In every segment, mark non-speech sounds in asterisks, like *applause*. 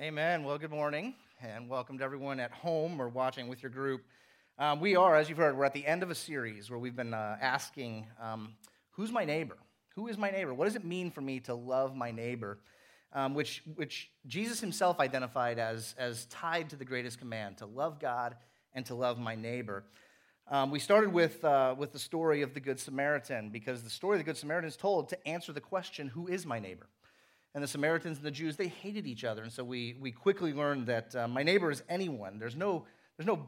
Amen. Well, good morning, and welcome to everyone at home or watching with your group. Um, we are, as you've heard, we're at the end of a series where we've been uh, asking, um, who's my neighbor? Who is my neighbor? What does it mean for me to love my neighbor? Um, which, which Jesus himself identified as, as tied to the greatest command to love God and to love my neighbor. Um, we started with, uh, with the story of the Good Samaritan because the story of the Good Samaritan is told to answer the question, who is my neighbor? And the Samaritans and the Jews, they hated each other. And so we, we quickly learned that uh, my neighbor is anyone. There's no, there's no,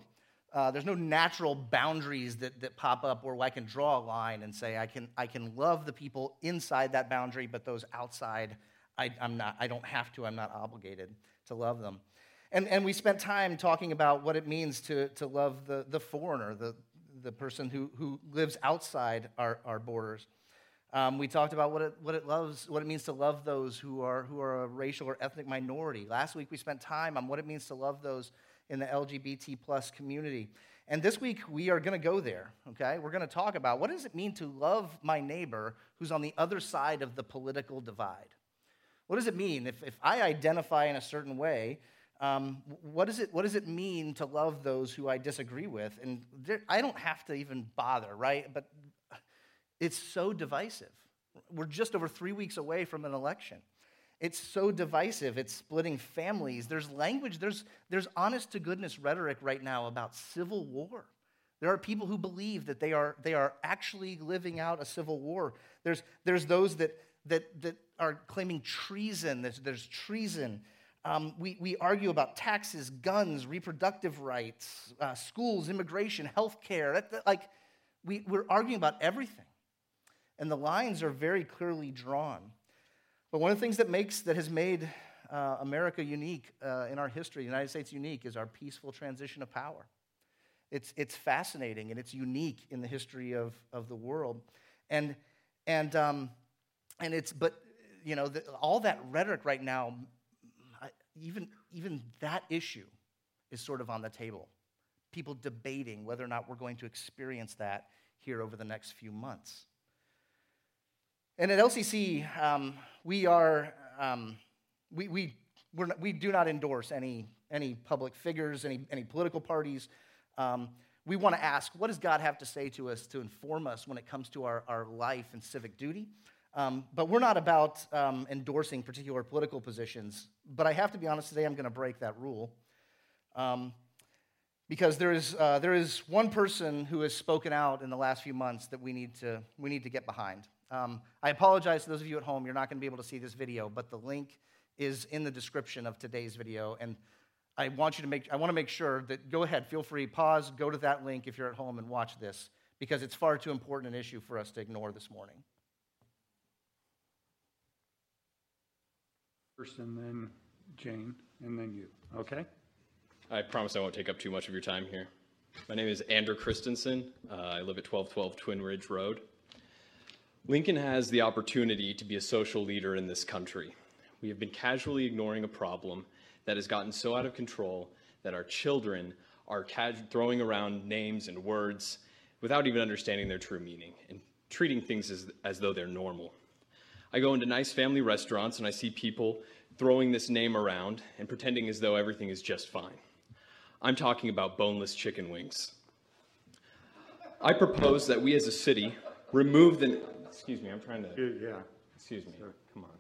uh, there's no natural boundaries that, that pop up where I can draw a line and say I can, I can love the people inside that boundary, but those outside, I, I'm not, I don't have to, I'm not obligated to love them. And, and we spent time talking about what it means to, to love the, the foreigner, the, the person who, who lives outside our, our borders. Um, we talked about what it, what it loves, what it means to love those who are, who are a racial or ethnic minority. Last week we spent time on what it means to love those in the LGBT plus community. And this week we are going to go there, okay? We're going to talk about what does it mean to love my neighbor who's on the other side of the political divide? What does it mean if, if I identify in a certain way? Um, what, does it, what does it mean to love those who I disagree with? And I don't have to even bother, right? But it's so divisive. We're just over three weeks away from an election. It's so divisive. It's splitting families. There's language, there's, there's honest to goodness rhetoric right now about civil war. There are people who believe that they are, they are actually living out a civil war. There's, there's those that, that, that are claiming treason. There's, there's treason. Um, we, we argue about taxes, guns, reproductive rights, uh, schools, immigration, health care. Like, we, we're arguing about everything and the lines are very clearly drawn. But one of the things that makes that has made uh, America unique uh, in our history, the United States unique, is our peaceful transition of power. It's, it's fascinating and it's unique in the history of, of the world. And, and, um, and it's, but, you know, the, all that rhetoric right now, even, even that issue is sort of on the table. People debating whether or not we're going to experience that here over the next few months. And at LCC, um, we are, um, we, we, we do not endorse any, any public figures, any, any political parties. Um, we want to ask, what does God have to say to us to inform us when it comes to our, our life and civic duty? Um, but we're not about um, endorsing particular political positions. But I have to be honest today, I'm going to break that rule. Um, because there is, uh, there is one person who has spoken out in the last few months that we need to, we need to get behind. Um, I apologize to those of you at home, you're not going to be able to see this video, but the link is in the description of today's video. And I want you to make, I want to make sure that go ahead, feel free, pause, go to that link if you're at home and watch this, because it's far too important an issue for us to ignore this morning. First, and then Jane, and then you, okay? I promise I won't take up too much of your time here. My name is Andrew Christensen. Uh, I live at 1212 Twin Ridge Road. Lincoln has the opportunity to be a social leader in this country. We have been casually ignoring a problem that has gotten so out of control that our children are throwing around names and words without even understanding their true meaning and treating things as, as though they're normal. I go into nice family restaurants and I see people throwing this name around and pretending as though everything is just fine. I'm talking about boneless chicken wings. I propose that we as a city remove the excuse me, I'm trying to, Yeah, excuse me, come on.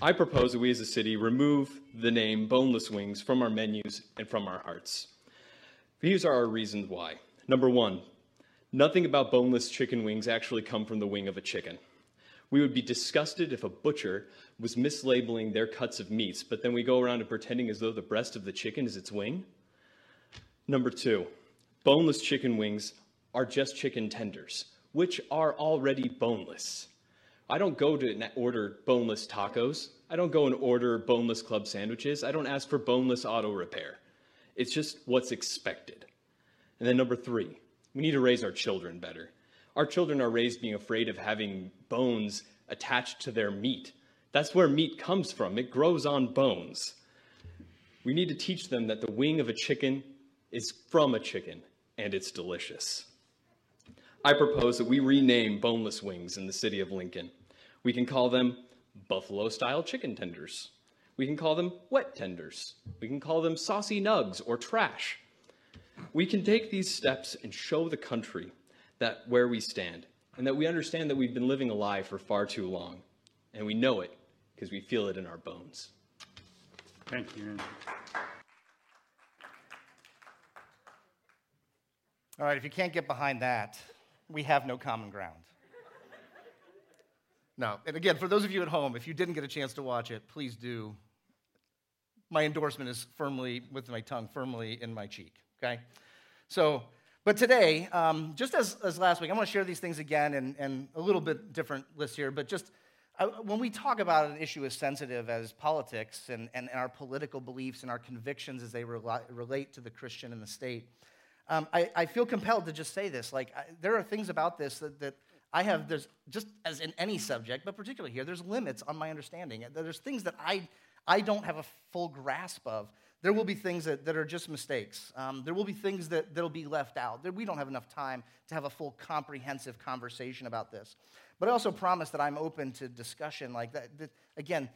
I propose that we as a city remove the name boneless wings from our menus and from our hearts. These are our reasons why. Number one, nothing about boneless chicken wings actually come from the wing of a chicken. We would be disgusted if a butcher was mislabeling their cuts of meats, but then we go around and pretending as though the breast of the chicken is its wing. Number two, boneless chicken wings are just chicken tenders which are already boneless. I don't go to order boneless tacos. I don't go and order boneless club sandwiches. I don't ask for boneless auto repair. It's just what's expected. And then number three, we need to raise our children better. Our children are raised being afraid of having bones attached to their meat. That's where meat comes from. It grows on bones. We need to teach them that the wing of a chicken is from a chicken and it's delicious. I propose that we rename boneless wings in the city of Lincoln. We can call them buffalo style chicken tenders. We can call them wet tenders. We can call them saucy nugs or trash. We can take these steps and show the country that where we stand and that we understand that we've been living a lie for far too long. And we know it because we feel it in our bones. Thank you, Andrew. All right, if you can't get behind that, we have no common ground. No, and again, for those of you at home, if you didn't get a chance to watch it, please do. My endorsement is firmly, with my tongue firmly in my cheek, okay? So, but today, um, just as, as last week, I'm going to share these things again and, and a little bit different list here, but just uh, when we talk about an issue as sensitive as politics and, and our political beliefs and our convictions as they rela- relate to the Christian and the state, um, I, I, feel compelled to just say this. Like, I, there are things about this that, that I have, there's just as in any subject, but particularly here, there's limits on my understanding. There's things that I, I don't have a full grasp of. There will be things that, that are just mistakes. Um, there will be things that, that'll be left out. We don't have enough time to have a full comprehensive conversation about this. But I also promise that I'm open to discussion like that. that again,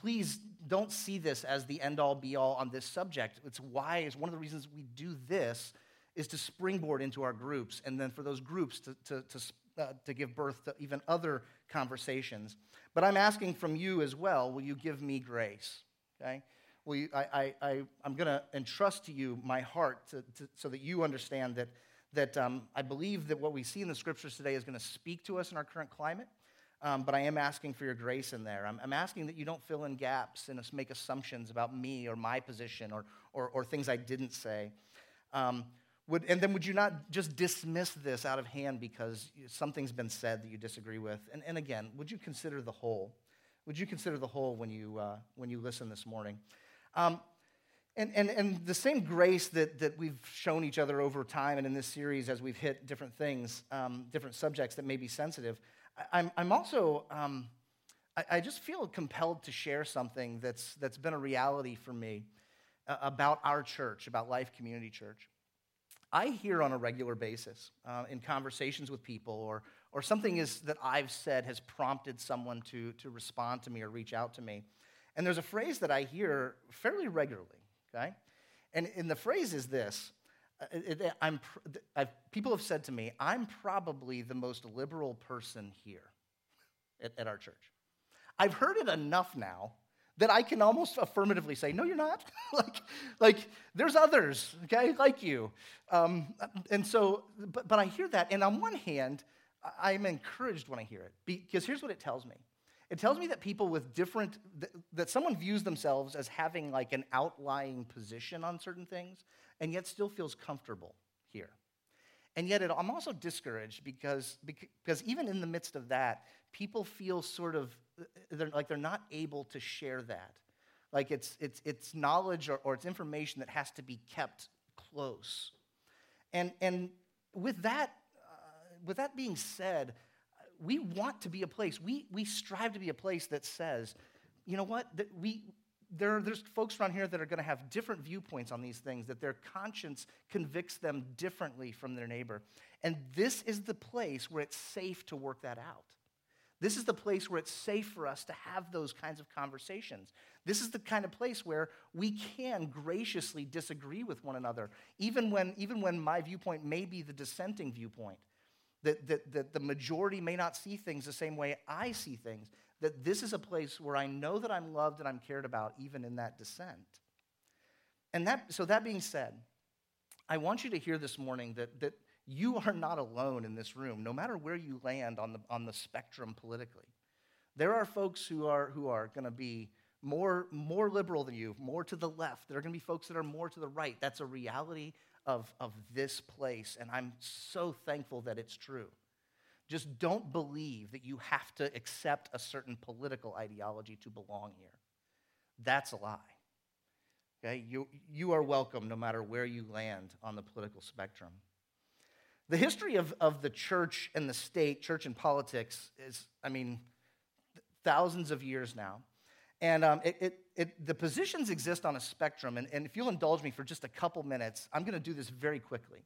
please don't see this as the end all be all on this subject. It's why, it's one of the reasons we do this is to springboard into our groups, and then for those groups to, to, to, uh, to give birth to even other conversations. But I'm asking from you as well will you give me grace? Okay? Will you, I, I, I, I'm going to entrust to you my heart to, to, so that you understand that, that um, I believe that what we see in the scriptures today is going to speak to us in our current climate. Um, but I am asking for your grace in there. I'm, I'm, asking that you don't fill in gaps and make assumptions about me or my position or, or, or things I didn't say. Um, would, and then would you not just dismiss this out of hand because something's been said that you disagree with? And, and again, would you consider the whole? Would you consider the whole when you, uh, when you listen this morning? Um, and, and, and the same grace that, that we've shown each other over time and in this series as we've hit different things, um, different subjects that may be sensitive, I, I'm, I'm also, um, I, I, just feel compelled to share something that's, that's been a reality for me uh, about our church, about Life Community Church. I hear on a regular basis uh, in conversations with people, or, or something is, that I've said has prompted someone to, to respond to me or reach out to me. And there's a phrase that I hear fairly regularly, okay? And, and the phrase is this uh, I'm, I've, people have said to me, I'm probably the most liberal person here at, at our church. I've heard it enough now that I can almost affirmatively say, no, you're not. *laughs* like, like, there's others, okay, like you. Um, and so, but, but I hear that, and on one hand, I'm encouraged when I hear it, because here's what it tells me. It tells me that people with different, that someone views themselves as having like an outlying position on certain things, and yet still feels comfortable here. And yet, it, I'm also discouraged because, because even in the midst of that, people feel sort of they're, like they're not able to share that. Like it's, it's, it's knowledge or, or it's information that has to be kept close. And, and with, that, uh, with that being said, we want to be a place, we, we strive to be a place that says, you know what, that we, there, are, there's folks around here that are going to have different viewpoints on these things, that their conscience convicts them differently from their neighbor. And this is the place where it's safe to work that out. This is the place where it's safe for us to have those kinds of conversations. This is the kind of place where we can graciously disagree with one another, even when, even when my viewpoint may be the dissenting viewpoint. That, that, that the majority may not see things the same way I see things. That this is a place where I know that I'm loved and I'm cared about, even in that dissent. And that, so, that being said, I want you to hear this morning that, that you are not alone in this room, no matter where you land on the, on the spectrum politically. There are folks who are, who are going to be more, more liberal than you, more to the left. There are going to be folks that are more to the right. That's a reality of, of this place, and I'm so thankful that it's true. Just don't believe that you have to accept a certain political ideology to belong here. That's a lie. Okay? You, you are welcome no matter where you land on the political spectrum. The history of, of the church and the state, church and politics, is, I mean, thousands of years now. And um, it, it, it, the positions exist on a spectrum. And, and if you'll indulge me for just a couple minutes, I'm going to do this very quickly.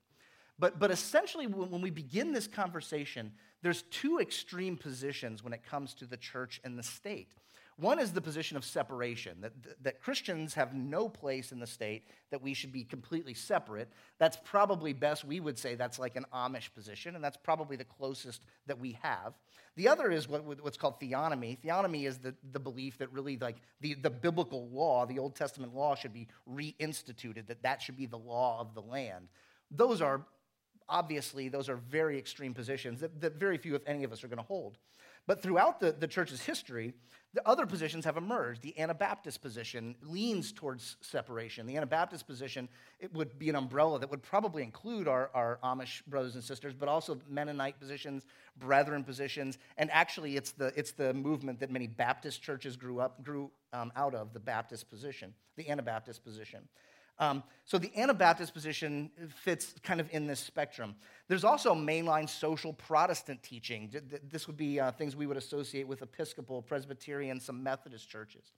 But, but essentially, when, we begin this conversation, there's two extreme positions when it comes to the church and the state. One is the position of separation, that, that Christians have no place in the state, that we should be completely separate. That's probably best, we would say that's like an Amish position, and that's probably the closest that we have. The other is what, what's called theonomy. Theonomy is the, the belief that really like the, the biblical law, the Old Testament law should be reinstituted, that that should be the law of the land. Those are, obviously, those are very extreme positions that, that very few, if any of us, are going to hold. But throughout the, the church's history, the other positions have emerged. The Anabaptist position leans towards separation. The Anabaptist position it would be an umbrella that would probably include our, our Amish brothers and sisters, but also Mennonite positions, Brethren positions, and actually it's the, it's the movement that many Baptist churches grew up grew um, out of the Baptist position, the Anabaptist position. Um, so the Anabaptist position fits kind of in this spectrum. There's also mainline social Protestant teaching. This would be uh, things we would associate with Episcopal, Presbyterian, some Methodist churches.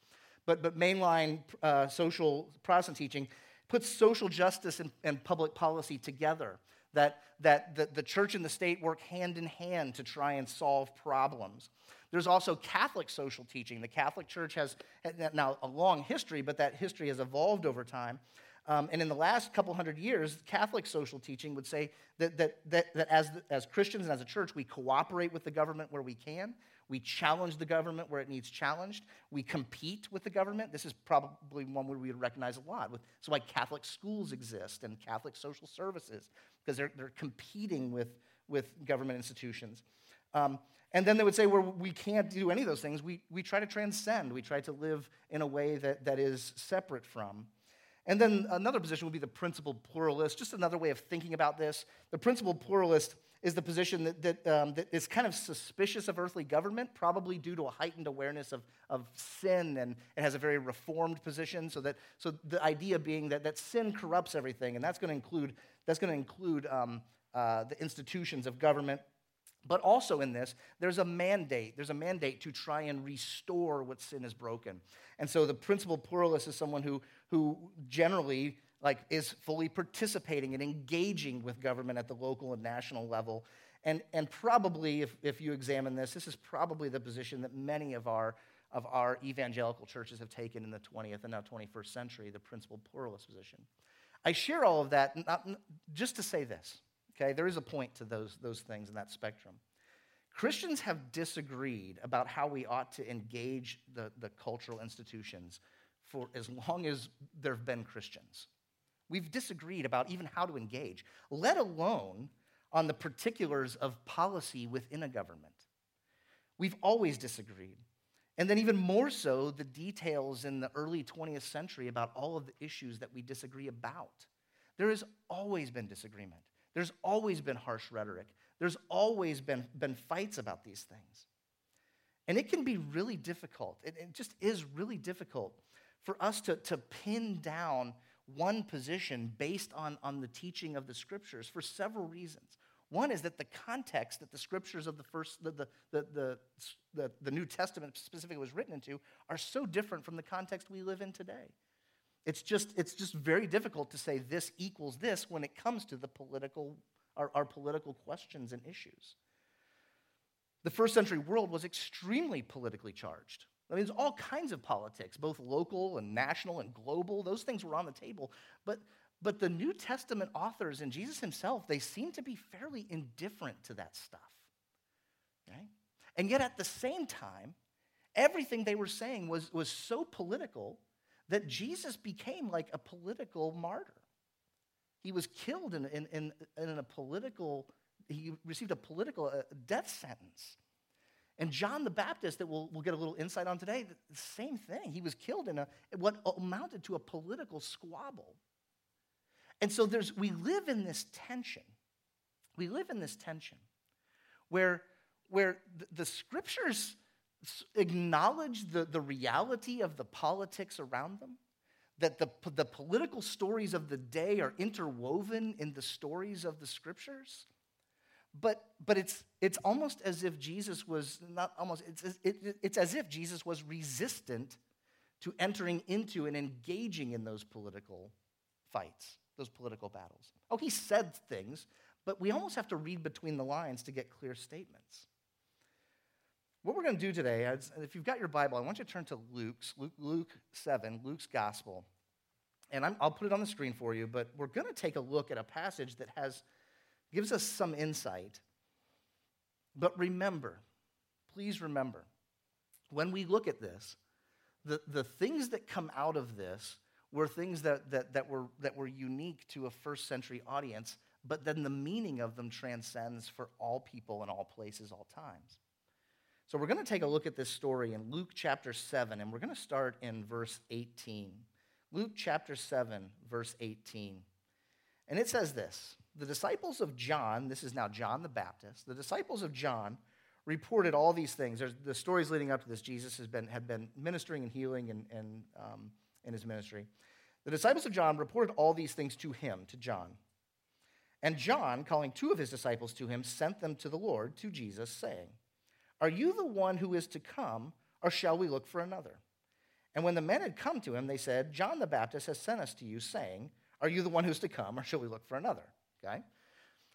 But, but mainline uh, social Protestant teaching puts social justice and, and public policy together. That, that the, the church and the state work hand in hand to try and solve problems. There's also Catholic social teaching. The Catholic Church has now a long history, but that history has evolved over time. Um, and in the last couple hundred years, Catholic social teaching would say that, that, that, that as, as Christians and as a church, we cooperate with the government where we can. We challenge the government where it needs challenged. We compete with the government. This is probably one where we would recognize a lot. That's why Catholic schools exist and Catholic social services, because they're, they're competing with, with government institutions. Um, and then they would say, where we can't do any of those things, we, we try to transcend. We try to live in a way that, that is separate from. And then another position would be the principled pluralist, just another way of thinking about this. The principled pluralist is the position that, that, um, that is kind of suspicious of earthly government, probably due to a heightened awareness of, of sin, and it has a very reformed position. So, that, so the idea being that, that sin corrupts everything, and that's going to include, that's going to include um, uh, the institutions of government, but also in this, there's a mandate. There's a mandate to try and restore what sin has broken. And so the principled pluralist is someone who, who generally like is fully participating and engaging with government at the local and national level. And, and probably, if, if you examine this, this is probably the position that many of our, of our evangelical churches have taken in the 20th and now 21st century, the principled pluralist position. I share all of that not, just to say this Okay, there is a point to those, those things in that spectrum. Christians have disagreed about how we ought to engage the, the cultural institutions for as long as there have been Christians. We've disagreed about even how to engage, let alone on the particulars of policy within a government. We've always disagreed. And then, even more so, the details in the early 20th century about all of the issues that we disagree about. There has always been disagreement. There's always been harsh rhetoric. There's always been, been fights about these things. And it can be really difficult. It, it just is really difficult for us to, to pin down one position based on, on the teaching of the scriptures for several reasons. One is that the context that the scriptures of the first, the, the, the, the, the New Testament specifically was written into are so different from the context we live in today. It's just, it's just very difficult to say this equals this when it comes to the political, our, our political questions and issues. The first century world was extremely politically charged. I mean, there's all kinds of politics, both local and national and global. Those things were on the table. But, but the New Testament authors and Jesus himself, they seem to be fairly indifferent to that stuff. Right? And yet at the same time, everything they were saying was, was so political that Jesus became like a political martyr. He was killed in, in, in, in a political, he received a political uh, death sentence. And John the Baptist, that we'll, we'll get a little insight on today, the same thing. He was killed in a, what amounted to a political squabble. And so there's, we live in this tension. We live in this tension where, where the, the scriptures acknowledge the, the reality of the politics around them, that the, the political stories of the day are interwoven in the stories of the scriptures. But, but it's, it's almost as if Jesus was, not almost, it's, it, it's as if Jesus was resistant to entering into and engaging in those political fights, those political battles. Oh, he said things, but we almost have to read between the lines to get clear statements. What we're going to do today, is, if you've got your Bible, I want you to turn to Luke's, Luke, Luke 7, Luke's Gospel. And i will put it on the screen for you, but we're going to take a look at a passage that has, gives us some insight. But remember, please remember, when we look at this, the, the things that come out of this were things that, that, that, were, that were unique to a first century audience, but then the meaning of them transcends for all people in all places, all times. So we're going to take a look at this story in Luke chapter 7, and we're going to start in verse 18. Luke chapter 7, verse 18. And it says this The disciples of John, this is now John the Baptist, the disciples of John reported all these things. There's the stories leading up to this. Jesus has been, had been ministering and healing and, and, um, in his ministry. The disciples of John reported all these things to him, to John. And John, calling two of his disciples to him, sent them to the Lord, to Jesus, saying, are you the one who is to come, or shall we look for another? And when the men had come to him, they said, John the Baptist has sent us to you, saying, Are you the one who's to come, or shall we look for another? Okay?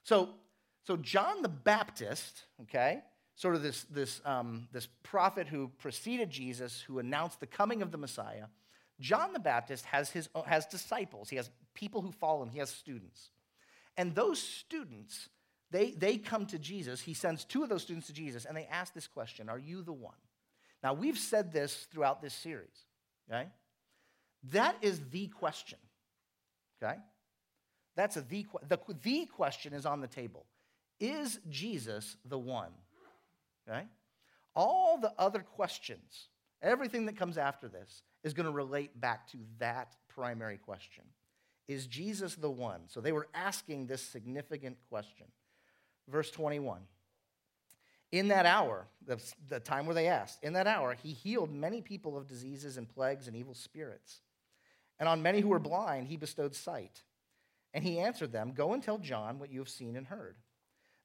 So, so John the Baptist, okay, sort of this, this, um, this prophet who preceded Jesus, who announced the coming of the Messiah, John the Baptist has, his, has disciples. He has people who follow him. He has students. And those students they, they come to Jesus. He sends two of those students to Jesus, and they ask this question Are you the one? Now, we've said this throughout this series, okay? That is the question, okay? That's a the, the, the question is on the table. Is Jesus the one? Okay? All the other questions, everything that comes after this, is going to relate back to that primary question. Is Jesus the one? So they were asking this significant question. Verse 21. In that hour, the, the time where they asked, in that hour, he healed many people of diseases and plagues and evil spirits. And on many who were blind, he bestowed sight. And he answered them, Go and tell John what you have seen and heard.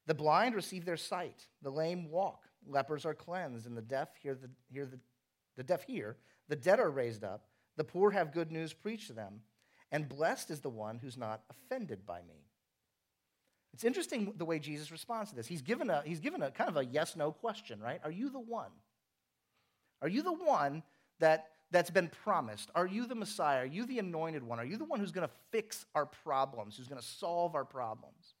The blind receive their sight, the lame walk, lepers are cleansed, and the deaf hear the, hear the, the deaf hear, the dead are raised up, the poor have good news preached to them, and blessed is the one who's not offended by me. It's interesting the way Jesus responds to this. He's given a, he's given a kind of a yes no question, right? Are you the one? Are you the one that, that's been promised? Are you the Messiah? Are you the anointed one? Are you the one who's going to fix our problems, who's going to solve our problems?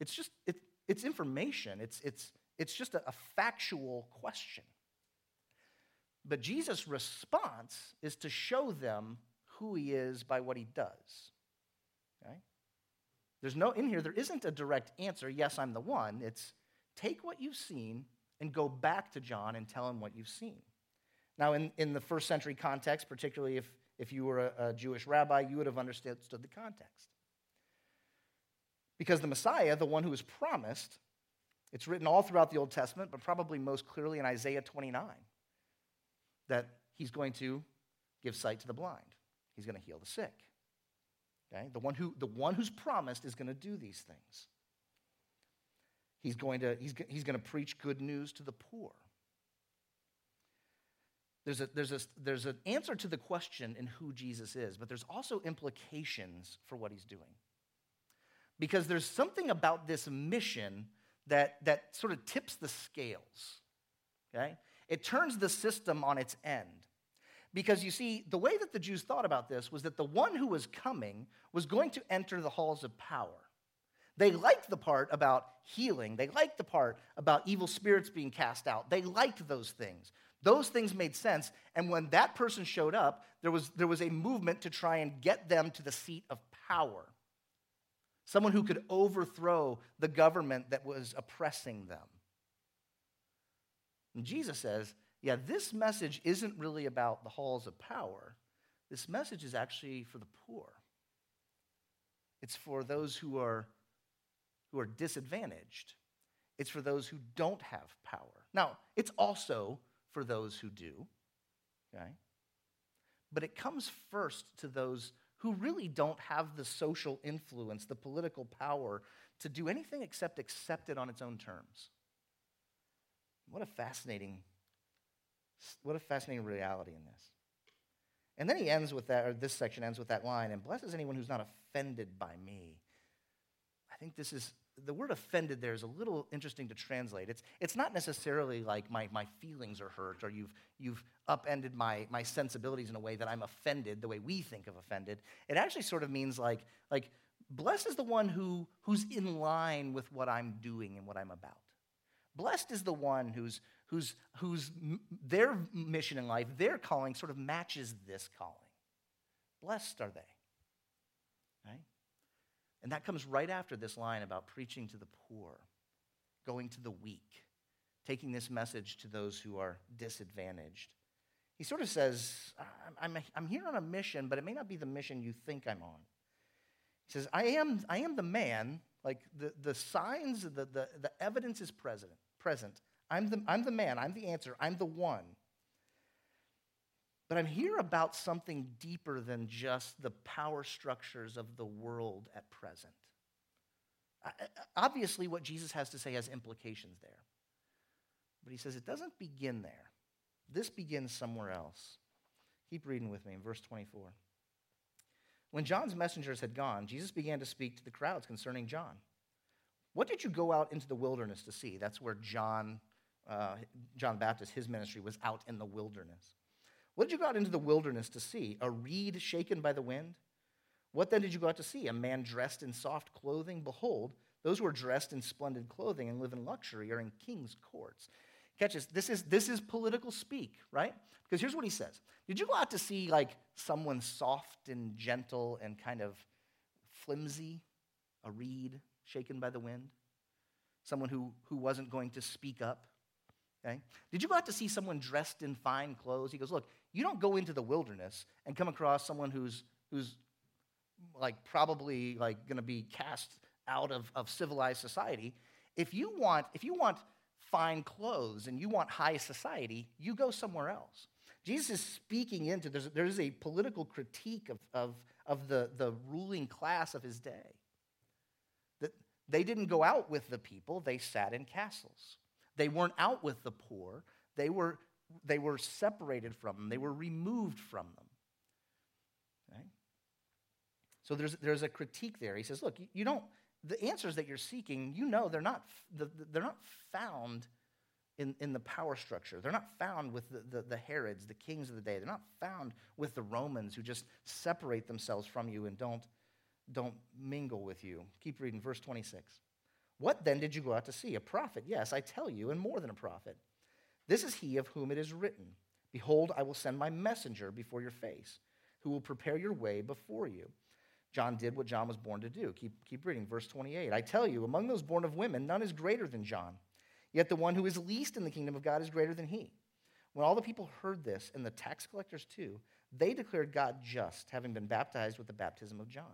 It's just, it, it's information, it's, it's, it's just a, a factual question. But Jesus' response is to show them who he is by what he does. There's no, in here, there isn't a direct answer, yes, I'm the one. It's take what you've seen and go back to John and tell him what you've seen. Now, in, in the first century context, particularly if, if you were a, a Jewish rabbi, you would have understood the context. Because the Messiah, the one who is promised, it's written all throughout the Old Testament, but probably most clearly in Isaiah 29, that he's going to give sight to the blind, he's going to heal the sick, Okay? The, one who, the one who's promised is going to do these things. He's going, to, he's, he's going to preach good news to the poor. There's, a, there's, a, there's an answer to the question in who Jesus is, but there's also implications for what he's doing. Because there's something about this mission that, that sort of tips the scales. Okay? It turns the system on its end. Because you see, the way that the Jews thought about this was that the one who was coming was going to enter the halls of power. They liked the part about healing, they liked the part about evil spirits being cast out. They liked those things. Those things made sense. And when that person showed up, there was, there was a movement to try and get them to the seat of power. Someone who could overthrow the government that was oppressing them. And Jesus says, yeah, this message isn't really about the halls of power. This message is actually for the poor. It's for those who are, who are disadvantaged. It's for those who don't have power. Now, it's also for those who do, okay? But it comes first to those who really don't have the social influence, the political power to do anything except accept it on its own terms. What a fascinating what a fascinating reality in this. And then he ends with that, or this section ends with that line, and blesses anyone who's not offended by me. I think this is, the word offended there is a little interesting to translate. It's, it's not necessarily like my, my feelings are hurt or you've, you've upended my, my sensibilities in a way that I'm offended, the way we think of offended. It actually sort of means like, like blessed is the one who, who's in line with what I'm doing and what I'm about. Blessed is the one whose, whose, whose their mission in life, their calling sort of matches this calling. Blessed are they. Right? And that comes right after this line about preaching to the poor, going to the weak, taking this message to those who are disadvantaged. He sort of says, I'm, I'm, I'm here on a mission, but it may not be the mission you think I'm on. He says, I am, I am the man, like the, the signs, the, the, the evidence is present, present. I'm the, I'm the man, I'm the answer, I'm the one. But I'm here about something deeper than just the power structures of the world at present. Obviously, what Jesus has to say has implications there. But he says it doesn't begin there. This begins somewhere else. Keep reading with me in verse 24. When John's messengers had gone, Jesus began to speak to the crowds concerning John. What did you go out into the wilderness to see? That's where John, uh, John Baptist, his ministry was out in the wilderness. What did you go out into the wilderness to see? A reed shaken by the wind? What then did you go out to see? A man dressed in soft clothing? Behold, those who are dressed in splendid clothing and live in luxury are in king's courts. Catch this. This is, this is political speak, right? Because here's what he says Did you go out to see like someone soft and gentle and kind of flimsy? A reed shaken by the wind? Someone who, who wasn't going to speak up? Okay? Did you go out to see someone dressed in fine clothes? He goes, Look, you don't go into the wilderness and come across someone who's, who's like probably like going to be cast out of, of civilized society. If you want, if you want fine clothes and you want high society, you go somewhere else. Jesus is speaking into, there's, there's a political critique of, of, of the, the ruling class of his day. That they didn't go out with the people, they sat in castles. They weren't out with the poor, they were they were separated from them, they were removed from them. Okay? So there's, there's a critique there. He says, look, you, you don't, the answers that you're seeking, you know they're not, they're not found in, in the power structure. They're not found with the, the, the Herods, the kings of the day. They're not found with the Romans who just separate themselves from you and don't, don't mingle with you. Keep reading, verse 26. What then did you go out to see? A prophet? Yes, I tell you, and more than a prophet. This is he of whom it is written Behold, I will send my messenger before your face, who will prepare your way before you. John did what John was born to do. Keep, keep reading, verse 28. I tell you, among those born of women, none is greater than John. Yet the one who is least in the kingdom of God is greater than he. When all the people heard this, and the tax collectors too, they declared God just, having been baptized with the baptism of John.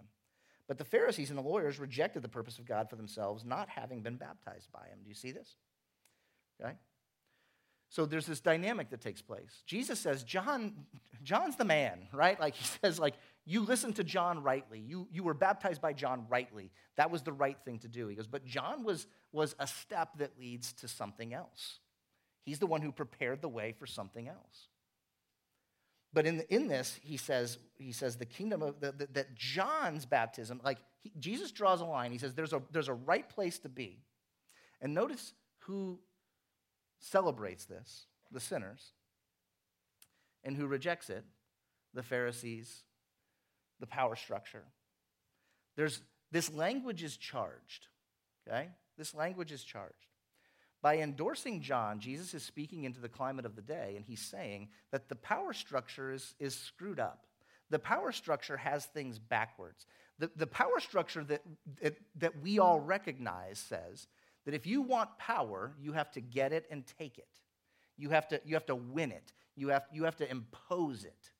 But the Pharisees and the lawyers rejected the purpose of God for themselves, not having been baptized by him. Do you see this? Okay? So there's this dynamic that takes place. Jesus says, John, John's the man, *laughs* right? Like he says, like, you listened to John rightly. You, you were baptized by John rightly. That was the right thing to do. He goes, but John was, was a step that leads to something else. He's the one who prepared the way for something else. But in, in this, he says, he says the kingdom of that John's baptism, like he, Jesus draws a line. He says there's a, there's a right place to be. And notice who celebrates this, the sinners, and who rejects it, the Pharisees, the power structure. There's, this language is charged, okay? This language is charged. By endorsing John, Jesus is speaking into the climate of the day, and he's saying that the power structure is, is screwed up. The power structure has things backwards. The, the power structure that, that, that we all recognize says that if you want power, you have to get it and take it. You have to, you have to win it. You have, you have to impose it.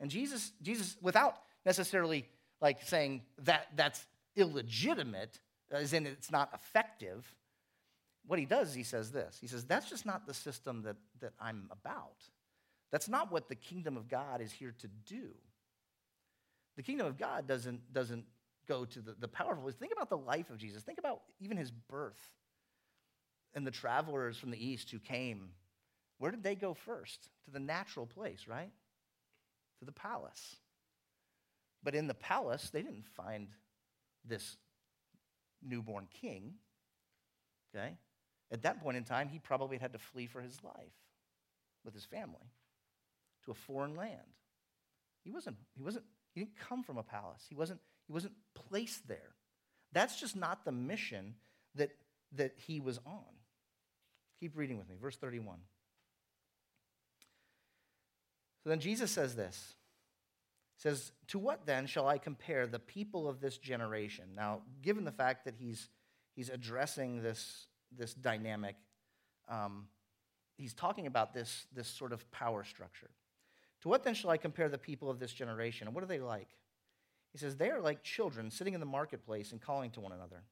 And Jesus, Jesus, without necessarily like saying that that's illegitimate, uh, as in it's not effective, what he does is he says this. He says, that's just not the system that, that I'm about. That's not what the kingdom of God is here to do. The kingdom of God doesn't, doesn't go to the, the powerful. Think about the life of Jesus. Think about even his birth and the travelers from the east who came, where did they go first? To the natural place, right? To the palace. But in the palace, they didn't find this newborn king, okay, at that point in time, he probably had to flee for his life with his family to a foreign land. He wasn't, he wasn't, he didn't come from a palace. He wasn't, he wasn't placed there. That's just not the mission that, that he was on. Keep reading with me, verse 31. So then Jesus says this. He says, To what then shall I compare the people of this generation? Now, given the fact that he's, he's addressing this, this dynamic, um, he's talking about this, this sort of power structure. To what then shall I compare the people of this generation? And what are they like? He says, They are like children sitting in the marketplace and calling to one another.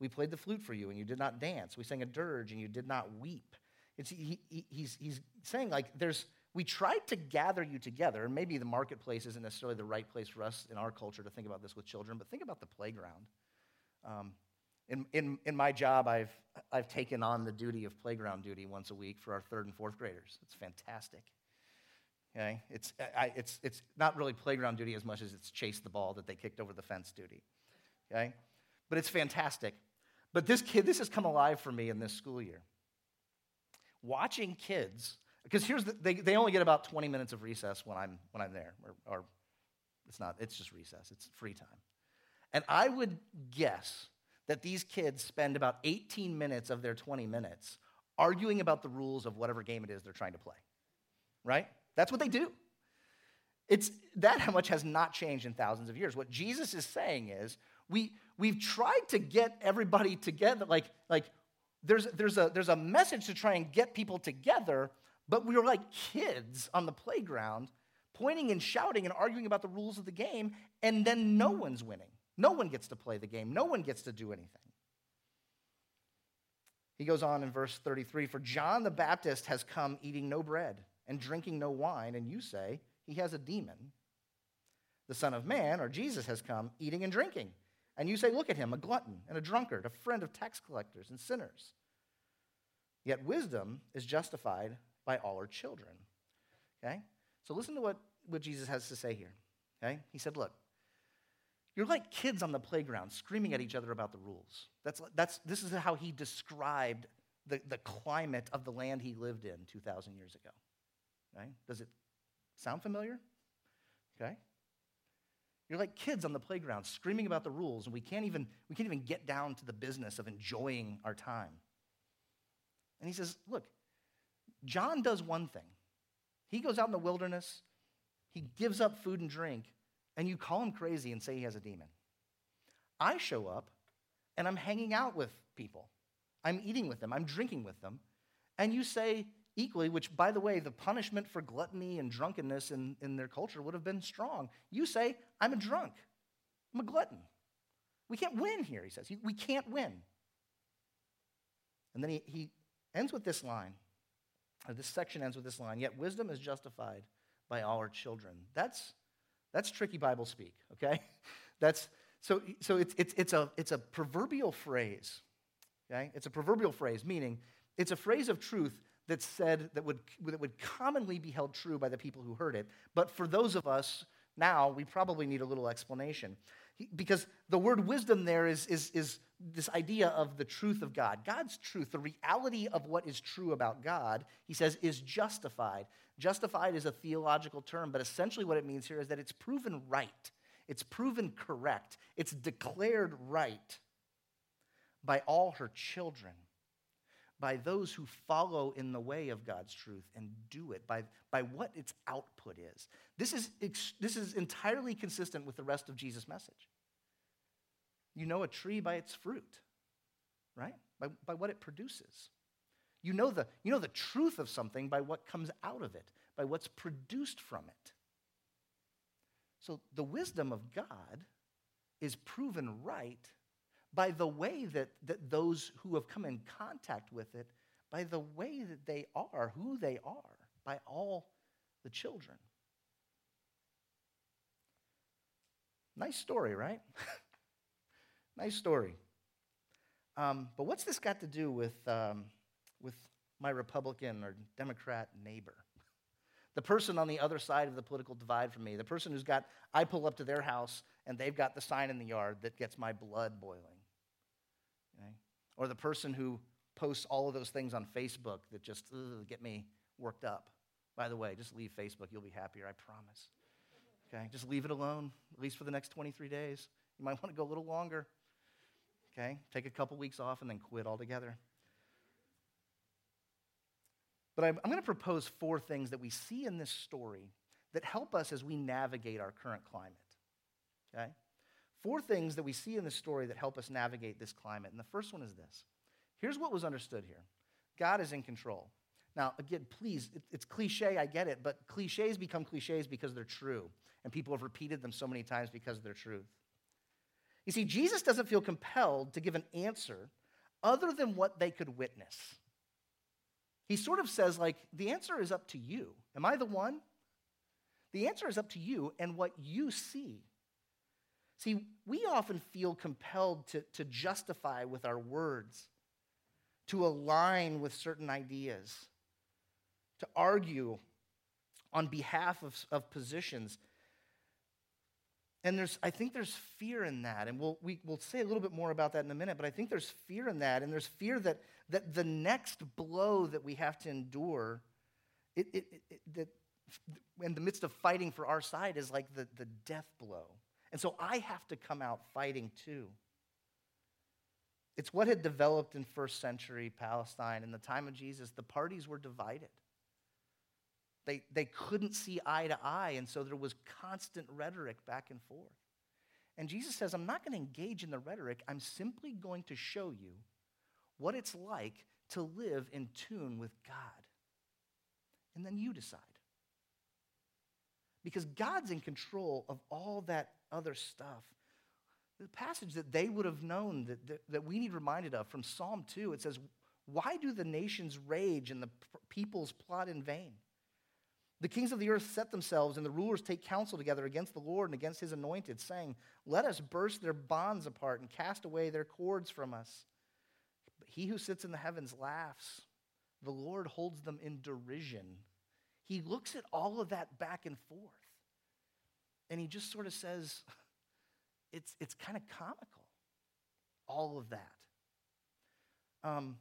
We played the flute for you, and you did not dance. We sang a dirge, and you did not weep. It's, he, he, he's, he's saying, like, there's, we tried to gather you together, and maybe the marketplace isn't necessarily the right place for us in our culture to think about this with children, but think about the playground. Um, in, in, in my job, I've, I've taken on the duty of playground duty once a week for our third and fourth graders. It's fantastic. Okay? It's, I, it's, it's not really playground duty as much as it's chase the ball that they kicked over the fence duty. Okay? But it's fantastic. But this kid, this has come alive for me in this school year. Watching kids because here's the, they, they only get about 20 minutes of recess when I'm, when I'm there. Or, or it's not, it's just recess, it's free time. And I would guess that these kids spend about 18 minutes of their 20 minutes arguing about the rules of whatever game it is they're trying to play. Right? That's what they do. It's that *laughs* much has not changed in thousands of years. What Jesus is saying is we, we've tried to get everybody together, like, like there's, there's, a, there's a message to try and get people together, but we were like kids on the playground, pointing and shouting and arguing about the rules of the game, and then no one's winning. No one gets to play the game, no one gets to do anything. He goes on in verse 33 For John the Baptist has come eating no bread and drinking no wine, and you say he has a demon. The Son of Man, or Jesus, has come eating and drinking. And you say, Look at him, a glutton and a drunkard, a friend of tax collectors and sinners. Yet wisdom is justified by all her children. Okay? So listen to what, what Jesus has to say here. Okay? He said, Look, you're like kids on the playground screaming at each other about the rules. That's, that's, this is how he described the, the climate of the land he lived in 2,000 years ago. Right? Does it sound familiar? Okay? You're like kids on the playground screaming about the rules, and we can't even, we can't even get down to the business of enjoying our time. And he says, Look, John does one thing. He goes out in the wilderness, he gives up food and drink, and you call him crazy and say he has a demon. I show up and I'm hanging out with people. I'm eating with them, I'm drinking with them, and you say equally, which, by the way, the punishment for gluttony and drunkenness in, in their culture would have been strong. You say, I'm a drunk, I'm a glutton. We can't win here, he says. We can't win. And then he, he ends with this line this section ends with this line Yet wisdom is justified by all her children. That's, that's tricky Bible speak, okay? *laughs* That's, so so it's, it's, it's, a, it's a proverbial phrase, okay? It's a proverbial phrase, meaning it's a phrase of truth that's said that would, that would commonly be held true by the people who heard it. But for those of us now, we probably need a little explanation. Because the word wisdom there is, is, is this idea of the truth of God. God's truth, the reality of what is true about God, he says, is justified. Justified is a theological term, but essentially what it means here is that it's proven right, it's proven correct, it's declared right by all her children, by those who follow in the way of God's truth and do it, by, by what its output is. This is, this is entirely consistent with the rest of Jesus' message. You know a tree by its fruit, right? By, by what it produces. You know, the, you know the truth of something by what comes out of it, by what's produced from it. So the wisdom of God is proven right by the way that, that those who have come in contact with it, by the way that they are, who they are, by all the children. Nice story, right? *laughs* Nice story. Um, but what's this got to do with, um, with my Republican or Democrat neighbor? The person on the other side of the political divide from me, the person who's got, I pull up to their house and they've got the sign in the yard that gets my blood boiling. Okay? or the person who posts all of those things on Facebook that just ugh, get me worked up. By the way, just leave Facebook. You'll be happier, I promise. Okay? Just leave it alone, at least for the next 23 days. You might want to go a little longer. Okay? Take a couple weeks off and then quit altogether. But I'm, I'm going to propose four things that we see in this story that help us as we navigate our current climate. Okay? Four things that we see in this story that help us navigate this climate. And the first one is this here's what was understood here God is in control. Now, again, please, it's cliche, I get it, but cliches become cliches because they're true. And people have repeated them so many times because of their truth. You see, Jesus doesn't feel compelled to give an answer other than what they could witness. He sort of says, like, the answer is up to you. Am I the one? The answer is up to you and what you see. See, we often feel compelled to, to justify with our words, to align with certain ideas, to argue on behalf of, of positions. And there's, I think there's fear in that. And we'll, we, will say a little bit more about that in a minute, but I think there's fear in that. And there's fear that, that the next blow that we have to endure, it, it, it, that in the midst of fighting for our side, is like the, the death blow. And so I have to come out fighting too. It's what had developed in first century Palestine. In the time of Jesus, the parties were divided. They, they couldn't see eye to eye, and so there was constant rhetoric back and forth. And Jesus says, I'm not going to engage in the rhetoric. I'm simply going to show you what it's like to live in tune with God. And then you decide. Because God's in control of all that other stuff. The passage that they would have known that, that, that we need reminded of from Psalm 2, it says, Why do the nations rage and the peoples plot in vain? The kings of the earth set themselves, and the rulers take counsel together against the Lord and against his anointed, saying, Let us burst their bonds apart and cast away their cords from us. But he who sits in the heavens laughs. The Lord holds them in derision. He looks at all of that back and forth, and he just sort of says, *laughs* It's, it's kind of comical, all of that. Um,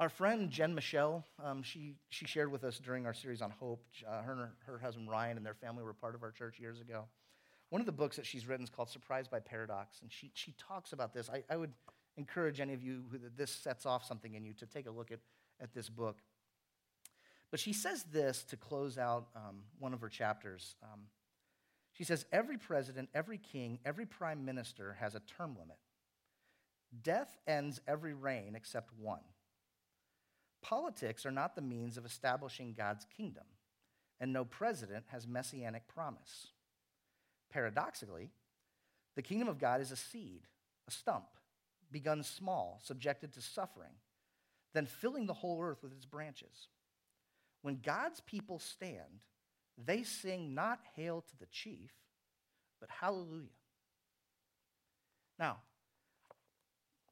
our friend Jen Michel, um, she, she shared with us during our series on hope. Uh, her and her, husband Ryan and their family were part of our church years ago. One of the books that she's written is called Surprised by Paradox, and she, she talks about this. I, I would encourage any of you who this sets off something in you to take a look at, at this book. But she says this to close out um, one of her chapters. Um, she says, Every president, every king, every prime minister has a term limit. Death ends every reign except one. Politics are not the means of establishing God's kingdom, and no president has messianic promise. Paradoxically, the kingdom of God is a seed, a stump, begun small, subjected to suffering, then filling the whole earth with its branches. When God's people stand, they sing not hail to the chief, but hallelujah. Now,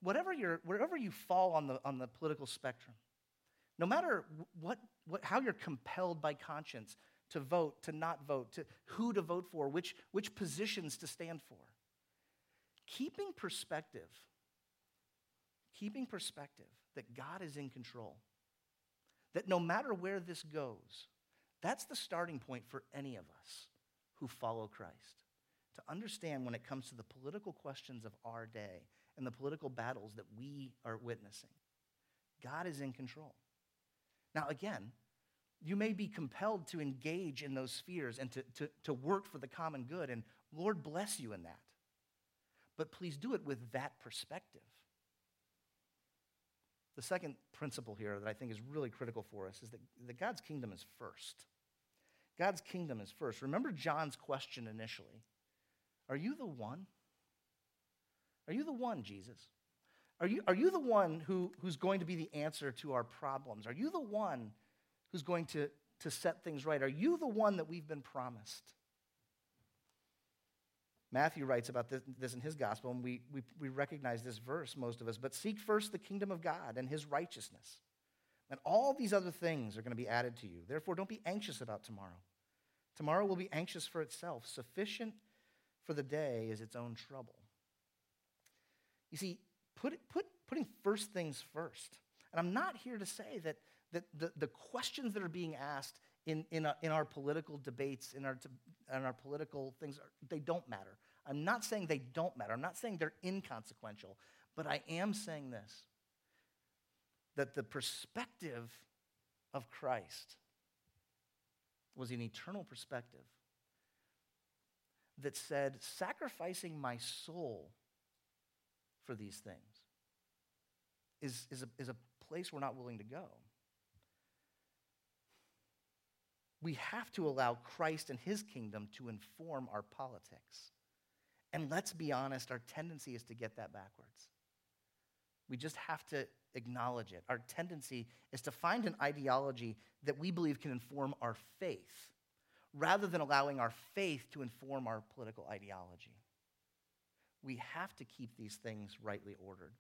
whatever you're, wherever you fall on the, on the political spectrum, no matter what, what, how you're compelled by conscience to vote, to not vote, to who to vote for, which, which positions to stand for, keeping perspective, keeping perspective that God is in control, that no matter where this goes, that's the starting point for any of us who follow Christ. To understand when it comes to the political questions of our day and the political battles that we are witnessing, God is in control. Now, again, you may be compelled to engage in those spheres and to, to, to work for the common good, and Lord bless you in that. But please do it with that perspective. The second principle here that I think is really critical for us is that, that God's kingdom is first. God's kingdom is first. Remember John's question initially Are you the one? Are you the one, Jesus? Are you, are you the one who, who's going to be the answer to our problems? Are you the one who's going to, to set things right? Are you the one that we've been promised? Matthew writes about this, this, in his gospel, and we, we, we recognize this verse, most of us. But seek first the kingdom of God and his righteousness. And all these other things are going to be added to you. Therefore, don't be anxious about tomorrow. Tomorrow will be anxious for itself. Sufficient for the day is its own trouble. You see, Put, put, putting first things first. And I'm not here to say that, that the, the questions that are being asked in, in, our, in our political debates, in our, in our political things, they don't matter. I'm not saying they don't matter. I'm not saying they're inconsequential. But I am saying this that the perspective of Christ was an eternal perspective that said, sacrificing my soul for these things is, is, a, is a place we're not willing to go. We have to allow Christ and his kingdom to inform our politics. And let's be honest, our tendency is to get that backwards. We just have to acknowledge it. Our tendency is to find an ideology that we believe can inform our faith rather than allowing our faith to inform our political ideology. We have to keep these things rightly ordered.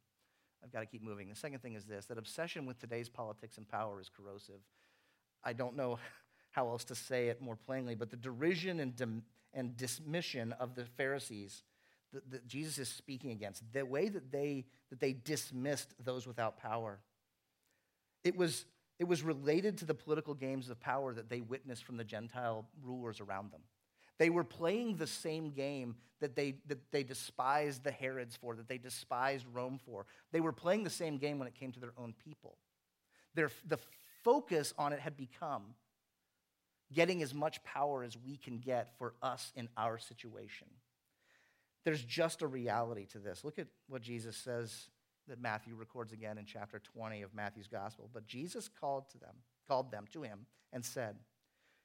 I've got to keep moving. The second thing is this that obsession with today's politics and power is corrosive. I don't know *laughs* how else to say it more plainly, but the derision and, dim- and dismission of the Pharisees that, that Jesus is speaking against, the way that they, that they dismissed those without power, it was, it was related to the political games of power that they witnessed from the Gentile rulers around them. They were playing the same game that they, that they despised the Herods for, that they despised Rome for. They were playing the same game when it came to their own people. Their, the focus on it had become getting as much power as we can get for us in our situation. There's just a reality to this. Look at what Jesus says that Matthew records again in chapter 20 of Matthew's gospel. But Jesus called to them, called them to him and said,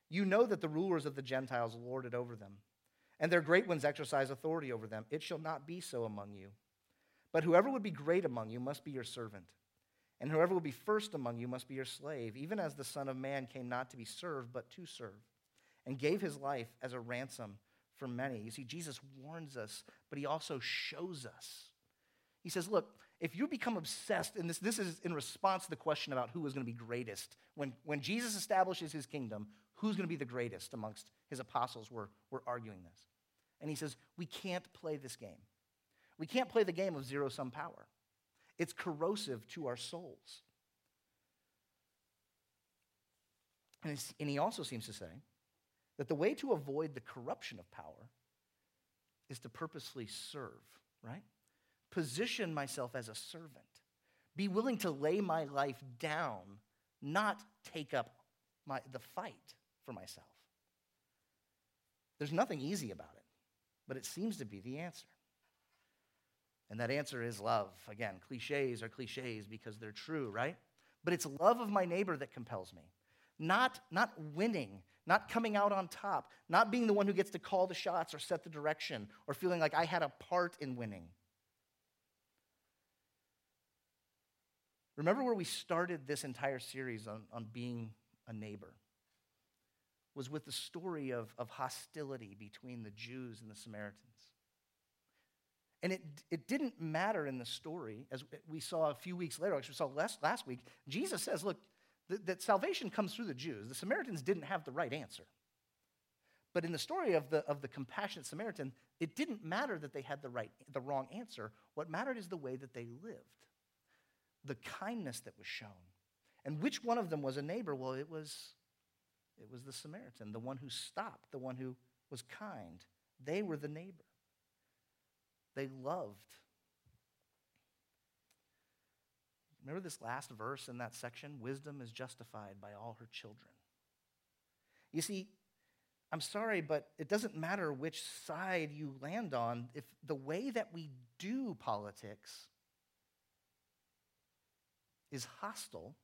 "You know that the rulers of the Gentiles lord it over them, and their great ones exercise authority over them. It shall not be so among you. But whoever would be great among you must be your servant, and whoever will be first among you must be your slave, even as the Son of Man came not to be served, but to serve, and gave his life as a ransom for many. You see, Jesus warns us, but he also shows us. He says, Look, if you become obsessed, and this, this is in response to the question about who is going to be greatest, when, when Jesus establishes his kingdom, who's going to be the greatest amongst his apostles? We're, we're arguing this. And he says, We can't play this game. We can't play the game of zero sum power, it's corrosive to our souls. And, and he also seems to say, that the way to avoid the corruption of power is to purposely serve, right? Position myself as a servant. Be willing to lay my life down, not take up my, the fight for myself. There's nothing easy about it, but it seems to be the answer. And that answer is love. Again, cliches are cliches because they're true, right? But it's love of my neighbor that compels me. Not, not winning, not coming out on top, not being the one who gets to call the shots or set the direction or feeling like I had a part in winning. Remember where we started this entire series on, on being a neighbor? Was with the story of, of hostility between the Jews and the Samaritans. And it, it didn't matter in the story, as we saw a few weeks later, actually, we saw last, last week. Jesus says, Look, that, that salvation comes through the Jews. The Samaritans didn't have the right answer. But in the story of the, of the compassionate Samaritan, it didn't matter that they had the, right, the wrong answer. What mattered is the way that they lived, the kindness that was shown. And which one of them was a neighbor? Well, it was, it was the Samaritan, the one who stopped, the one who was kind. They were the neighbor. They loved. Remember this last verse in that section? Wisdom is justified by all her children. You see, I'm sorry, but it doesn't matter which side you land on if the way that we do politics is hostile,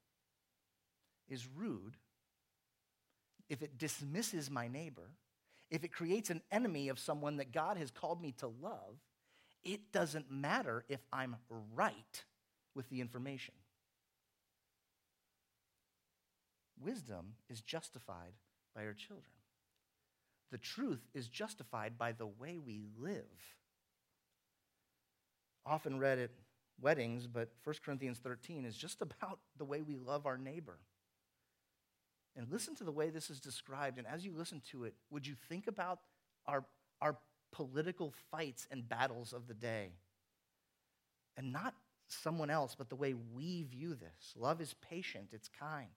is rude, if it dismisses my neighbor, if it creates an enemy of someone that God has called me to love, it doesn't matter if I'm right with the information. Wisdom is justified by her children. The truth is justified by the way we live. Often read at weddings, but 1 Corinthians 13 is just *laughs* about the way we love our neighbor. And listen to the way this is described. And as you listen to it, would you think about our, our political fights and battles of the day? And not someone else, but the way we view this. Love is patient, it's kind.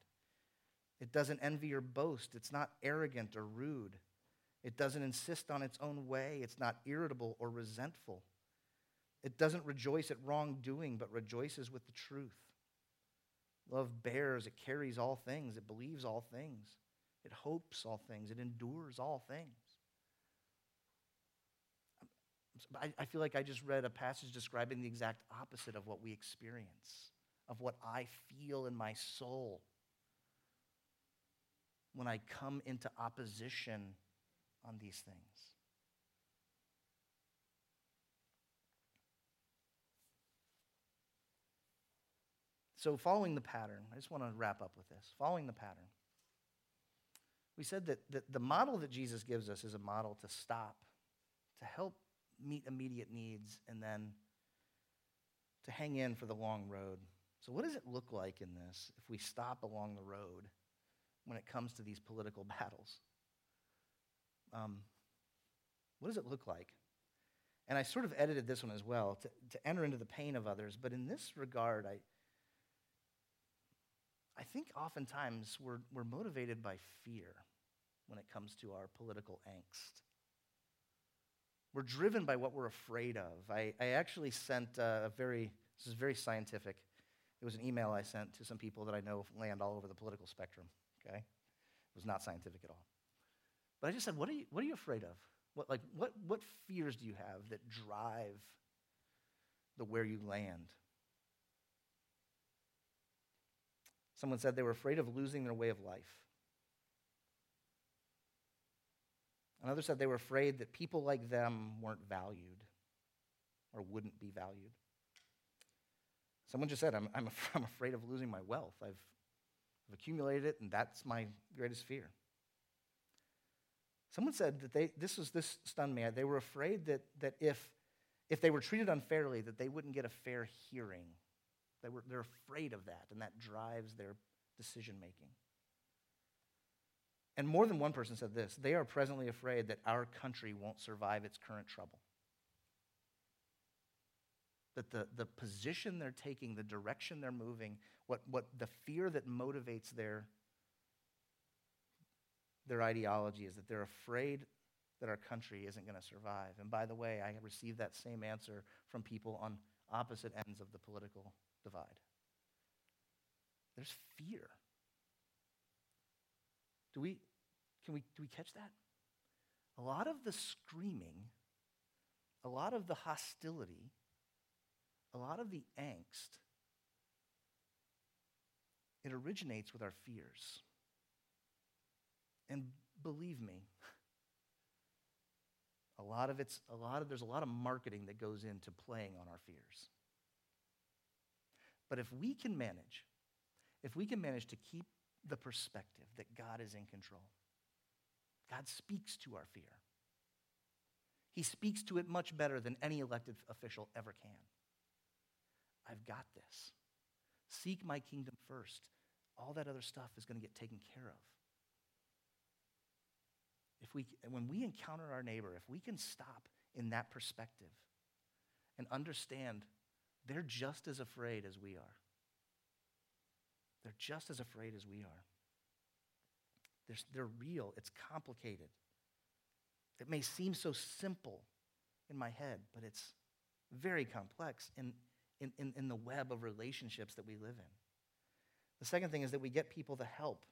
It doesn't envy or boast, it's not arrogant or rude. It doesn't insist on its own way, it's not irritable or resentful. It doesn't rejoice at wrongdoing, but rejoices with the truth. Love bears, it carries all things, it believes all things, it hopes all things, it endures all things. I, feel like I just read a passage describing the exact opposite of what we experience, of what I feel in my soul when I come into opposition on these things. So, following the pattern, I just want to wrap up with this. Following the pattern, we said that, that the model that Jesus gives us is a model to stop, to help meet immediate needs, and then to hang in for the long road. So, what does it look like in this if we stop along the road when it comes to these political *laughs* battles? Um, what does it look like? And I sort of edited this one as well to, to enter into the pain of others. But in this regard, I, I think oftentimes we're, we're motivated by fear when it comes to our political angst. We're driven by what we're afraid of. I, I actually sent uh, a very, this is very scientific. It was an email I sent to some people that I know land all over the political spectrum, okay? It was not scientific at all. But I just said, what are you, what are you afraid of? What, like, what, what fears do you have that drive the where you land? Someone said they were afraid of losing their way of life. Another said they were afraid that people like them weren't valued or wouldn't be valued. Someone just said, I'm, I'm, *laughs* I'm afraid of losing my wealth. I've, I've accumulated it, and that's my greatest fear. Someone said that they, this, was, this stunned me. They were afraid that, that if, if they were treated unfairly, that they wouldn't get a fair hearing they were, they're afraid of that, and that drives their decision making. And more than one person said this they are presently afraid that our country won't survive its current trouble. That the, the position they're taking, the direction they're moving, what, what the fear that motivates their, their ideology is that they're afraid that our country isn't going to survive. And by the way, I received that same answer from people on opposite ends of the political divide. There's fear. Do we, can we, do we catch that? A lot of the screaming, a lot of the hostility, a lot of the angst, it originates with our fears. And believe me, *laughs* a lot of it's a lot of there's a lot of marketing that goes into playing on our fears. But if we can manage, if we can manage to keep the perspective that God is in control, God speaks to our fear. He speaks to it much better than any elected official ever can. I've got this. Seek my kingdom first. All that other stuff is going to get taken care of. If we, when we encounter our neighbor, if we can stop in that perspective and understand they're just as afraid as we are. They're just as afraid as we are. They're, they're real, it's complicated. It may seem so simple in my head, but it's very complex in, in, in, in the web of relationships that we live in. The second thing is that we get people the help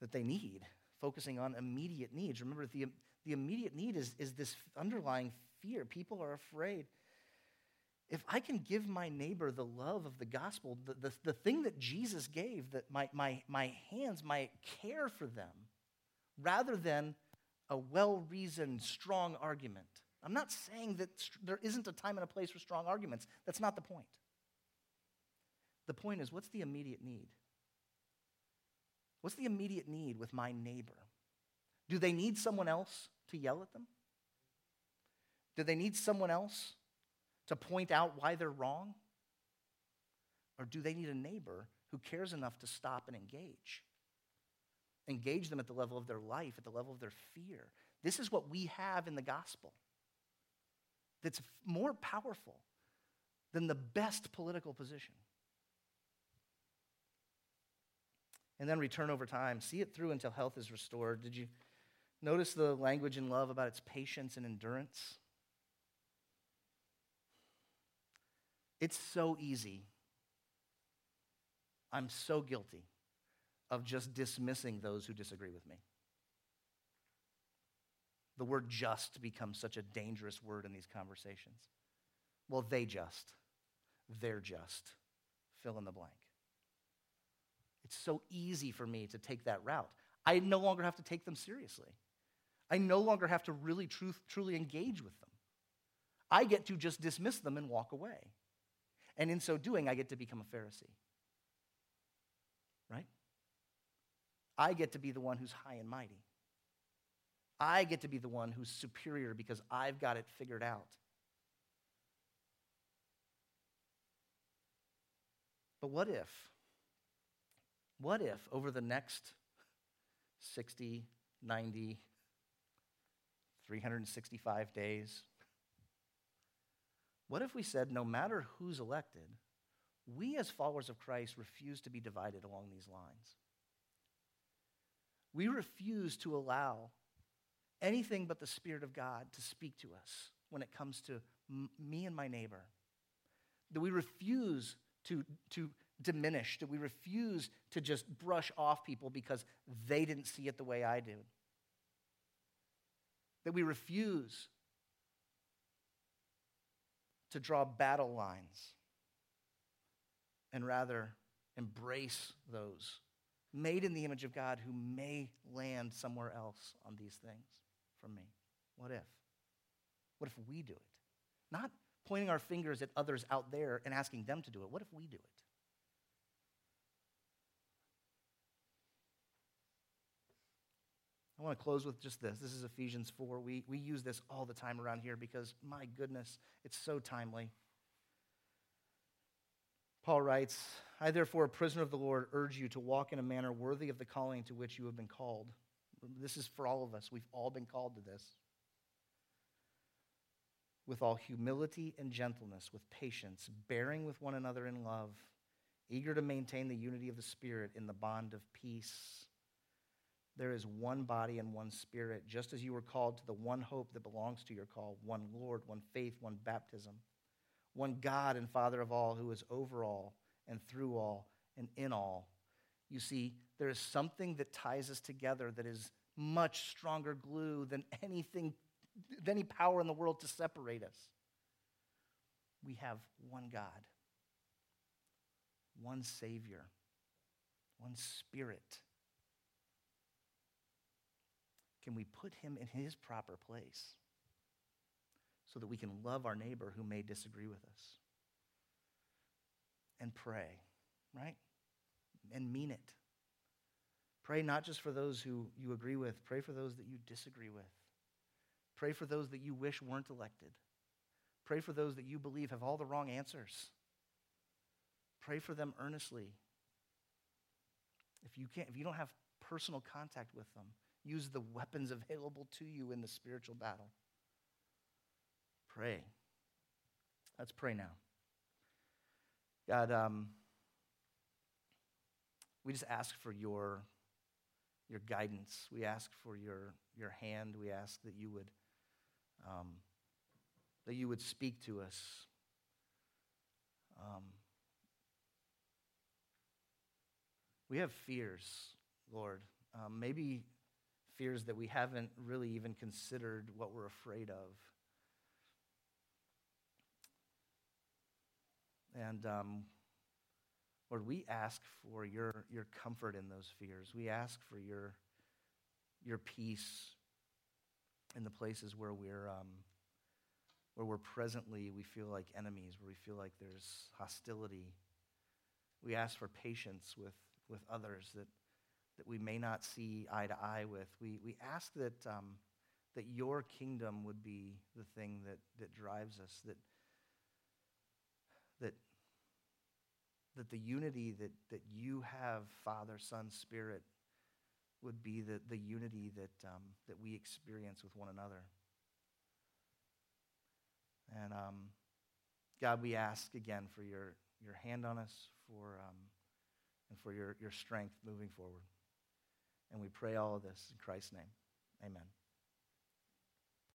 that they need, focusing on immediate needs. Remember, the, the immediate need is, is this underlying fear. People are afraid if I can give my neighbor the love of the gospel, the, the, the thing that Jesus gave, that my, my, my hands might care for them, rather than a well reasoned, strong argument. I'm not saying that there isn't a time and a place for strong arguments. That's not the point. The point is, what's the immediate need? What's the immediate need with my neighbor? Do they need someone else to yell at them? Do they need someone else to point out why they're wrong? Or do they need a neighbor who cares enough to stop and engage? Engage them at the level of their life, at the level of their fear. This is what we have in the gospel that's more powerful than the best political position. And then return over time. See it through until health is restored. Did you notice the language in love about its patience and endurance? It's so easy. I'm so guilty of just dismissing those who disagree with me. The word just becomes such a dangerous word in these conversations. Well, they just, they're just, fill in the blank. It's so easy for me to take that route. I no longer have to take them seriously. I no longer have to really truth, truly engage with them. I get to just dismiss them and walk away. And in so doing, I get to become a Pharisee. Right? I get to be the one who's high and mighty. I get to be the one who's superior because I've got it figured out. But what if? What if over the next 60, 90, 365 days, what if we said no matter who's elected, we as followers of Christ refuse to be divided along these lines? We refuse to allow anything but the Spirit of God to speak to us when it comes to m- me and my neighbor. That we refuse to, to diminish, that we refuse to just brush off people because they didn't see it the way I do. That we refuse to draw battle lines and rather embrace those made in the image of God who may land somewhere else on these things from me. What if? What if we do it? Not pointing our fingers at others out there and asking them to do it. What if we do it? I want to close with just this. This is Ephesians 4. We, we use this all the time around here because, my goodness, it's so timely. Paul writes, I, therefore, a prisoner of the Lord, urge you to walk in a manner worthy of the calling to which you have been called. This is for all of us. We've all been called to this. With all humility and gentleness, with patience, bearing with one another in love, eager to maintain the unity of the Spirit in the bond of peace. There is one body and one Spirit, just as you were called to the one hope that belongs to your call one Lord, one faith, one baptism, one God and Father of all, who is over all and through all and in all. You see, there is something that ties us together that is much stronger glue than anything, than any power in the world to separate us. We have one God, one Savior, one Spirit. We put him in his proper place so that we can love our neighbor who may disagree with us? And pray, right? And mean it. Pray not just for those who you agree with, pray for those that you disagree with. Pray for those that you wish weren't elected. Pray for those that you believe have all the wrong answers. Pray for them earnestly. If you can't if you don't have personal contact with them, use the weapons available to you in the spiritual battle. Pray. Let's pray now. God, um, we just ask for your your guidance. We ask for your, your hand. We ask that you would um, that you would speak to us. Um, we have fears, Lord. Um, maybe fears that we haven't really even considered what we're afraid of. And um, Lord, we ask for your, your comfort in those fears. We ask for your, your peace in the places where we're, um, where we're presently, we feel like enemies, where we feel like there's hostility. We ask for patience with, with others that, that we may not see eye to eye with. We, we ask that, um, that your kingdom would be the thing that, that drives us, that, that that the unity that, that you have, Father, Son, Spirit, would be the, the unity that, um, that we experience with one another. And um, God, we ask again for your, your hand on us for, um, and for your, your strength moving forward. And we pray all of this in Christ's name. Amen.